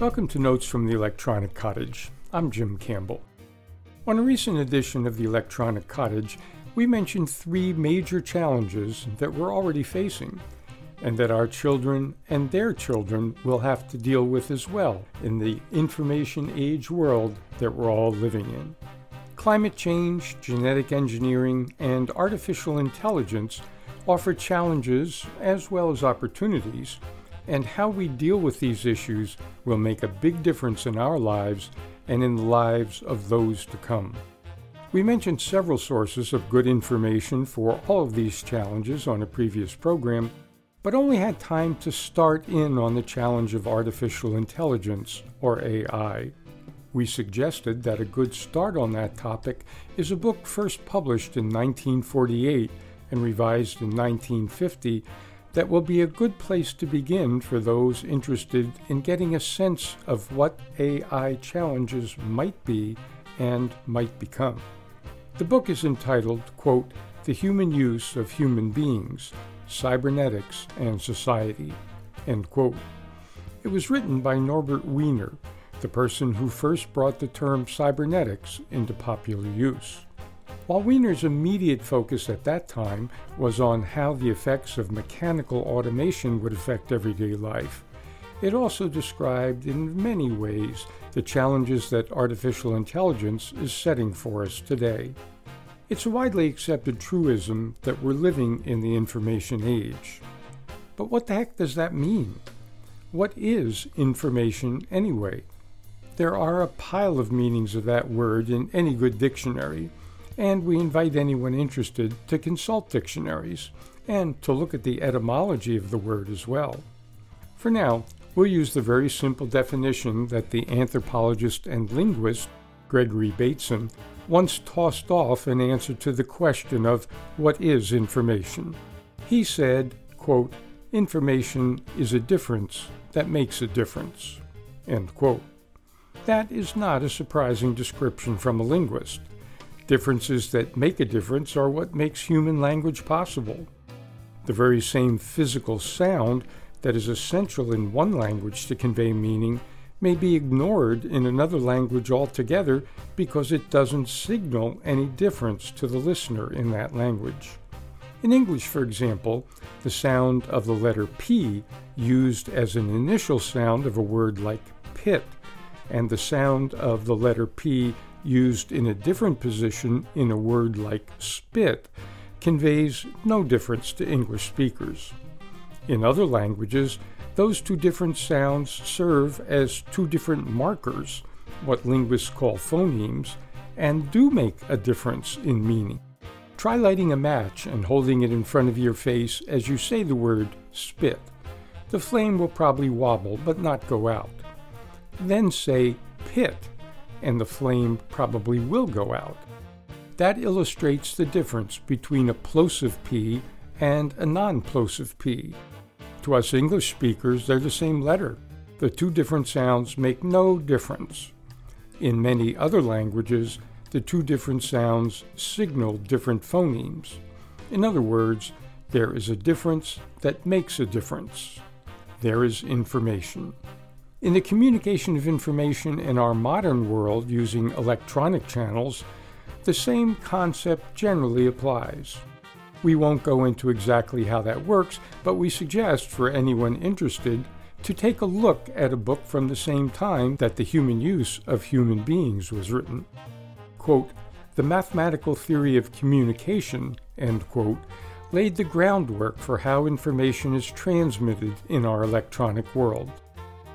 Welcome to Notes from the Electronic Cottage. I'm Jim Campbell. On a recent edition of the Electronic Cottage, we mentioned three major challenges that we're already facing and that our children and their children will have to deal with as well in the information age world that we're all living in. Climate change, genetic engineering, and artificial intelligence offer challenges as well as opportunities and how we deal with these issues will make a big difference in our lives and in the lives of those to come. We mentioned several sources of good information for all of these challenges on a previous program, but only had time to start in on the challenge of artificial intelligence, or AI. We suggested that a good start on that topic is a book first published in 1948 and revised in 1950 that will be a good place to begin for those interested in getting a sense of what AI challenges might be and might become. The book is entitled, quote, The Human Use of Human Beings, Cybernetics and Society, end quote. It was written by Norbert Wiener, the person who first brought the term cybernetics into popular use. While Wiener's immediate focus at that time was on how the effects of mechanical automation would affect everyday life, it also described in many ways the challenges that artificial intelligence is setting for us today. It's a widely accepted truism that we're living in the information age. But what the heck does that mean? What is information anyway? There are a pile of meanings of that word in any good dictionary, and we invite anyone interested to consult dictionaries and to look at the etymology of the word as well. For now, we'll use the very simple definition that the anthropologist and linguist Gregory Bateson once tossed off in answer to the question of what is information. He said, quote, Information is a difference that makes a difference. End quote. That is not a surprising description from a linguist. Differences that make a difference are what makes human language possible. The very same physical sound that is essential in one language to convey meaning may be ignored in another language altogether because it doesn't signal any difference to the listener in that language. In English, for example, the sound of the letter P used as an initial sound of a word like pit, and the sound of the letter P used in a different position in a word like spit conveys no difference to English speakers. In other languages, those two different sounds serve as two different markers, what linguists call phonemes, and do make a difference in meaning. Try lighting a match and holding it in front of your face as you say the word spit. The flame will probably wobble but not go out. Then say pit and the flame probably will go out. That illustrates the difference between a plosive P and a non plosive P. To us English speakers, they're the same letter. The two different sounds make no difference. In many other languages, the two different sounds signal different phonemes. In other words, there is a difference that makes a difference. There is information. In the communication of information in our modern world using electronic channels, the same concept generally applies. We won't go into exactly how that works, but we suggest for anyone interested to take a look at a book from the same time that The Human Use of Human Beings was written. Quote, the mathematical theory of communication, end quote, laid the groundwork for how information is transmitted in our electronic world.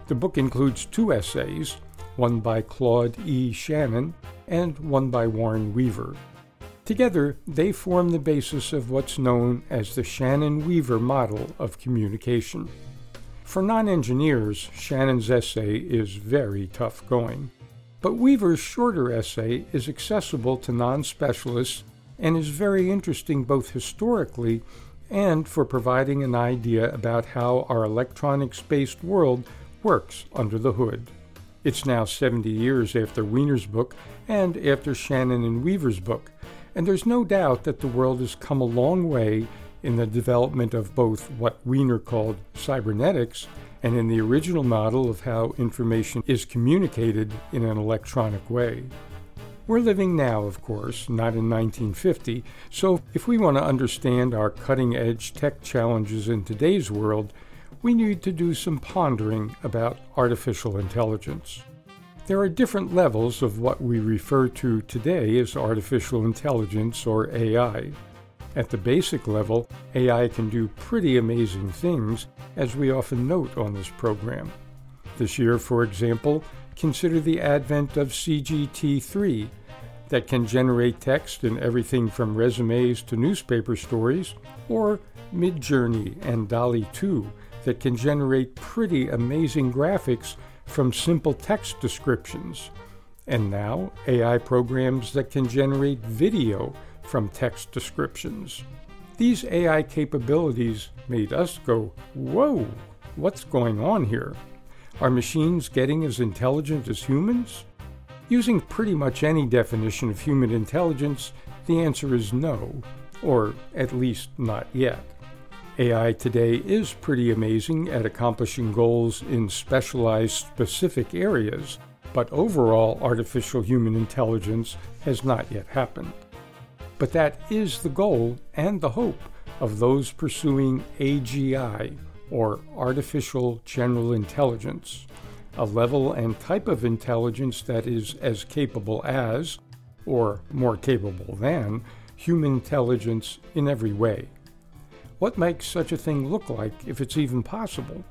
The book includes two essays, one by Claude E. Shannon and one by Warren Weaver. Together, they form the basis of what's known as the Shannon Weaver model of communication. For non engineers, Shannon's essay is very tough going. But Weaver's shorter essay is accessible to non specialists and is very interesting both historically and for providing an idea about how our electronics based world works under the hood. It's now 70 years after Wiener's book and after Shannon and Weaver's book, and there's no doubt that the world has come a long way in the development of both what Wiener called cybernetics and in the original model of how information is communicated in an electronic way. We're living now, of course, not in 1950, so if we want to understand our cutting edge tech challenges in today's world, we need to do some pondering about artificial intelligence. There are different levels of what we refer to today as artificial intelligence or AI. At the basic level, AI can do pretty amazing things, as we often note on this program. This year, for example, consider the advent of GPT 3 that can generate text in everything from resumes to newspaper stories, or Midjourney and DALL-E 2 that can generate pretty amazing graphics from simple text descriptions. And now, AI programs that can generate video from text descriptions. These AI capabilities made us go, Whoa, what's going on here? Are machines getting as intelligent as humans? Using pretty much any definition of human intelligence, the answer is no, or at least not yet. AI today is pretty amazing at accomplishing goals in specialized specific areas, but overall artificial human intelligence has not yet happened. But that is the goal and the hope of those pursuing AGI, or Artificial General Intelligence, a level and type of intelligence that is as capable as, or more capable than, human intelligence in every way. What makes such a thing look like if it's even possible?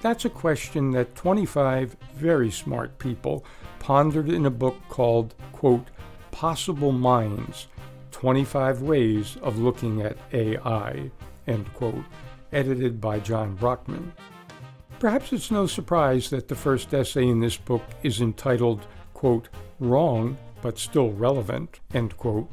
That's a question that 25 very smart people pondered in a book called, quote, Possible Minds 25 Ways of Looking at AI, end quote, edited by John Brockman. Perhaps it's no surprise that the first essay in this book is entitled, quote, Wrong but Still Relevant, end quote,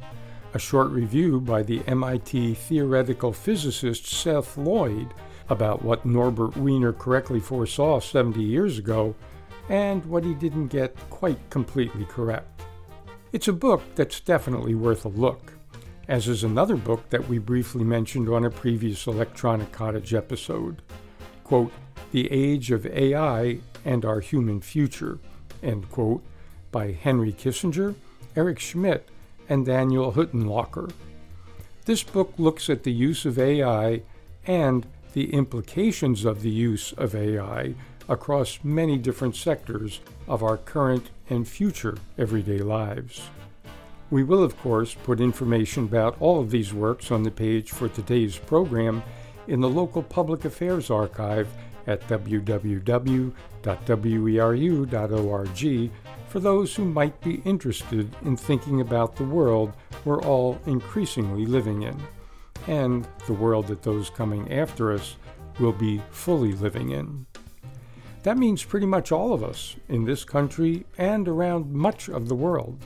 a short review by the MIT theoretical physicist Seth Lloyd about what Norbert Wiener correctly foresaw 70 years ago and what he didn't get quite completely correct. It's a book that's definitely worth a look, as is another book that we briefly mentioned on a previous Electronic Cottage episode. Quote, The Age of AI and Our Human Future, end quote, by Henry Kissinger, Eric Schmidt, and Daniel Huttenlocher. This book looks at the use of AI and the implications of the use of AI across many different sectors of our current and future everyday lives. We will, of course, put information about all of these works on the page for today's program in the local public affairs archive at www.weru.org for those who might be interested in thinking about the world we're all increasingly living in, and the world that those coming after us will be fully living in. That means pretty much all of us in this country and around much of the world.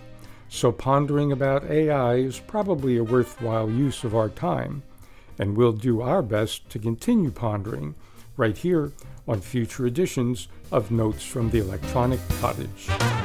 So, pondering about AI is probably a worthwhile use of our time, and we'll do our best to continue pondering right here on future editions of Notes from the Electronic Cottage.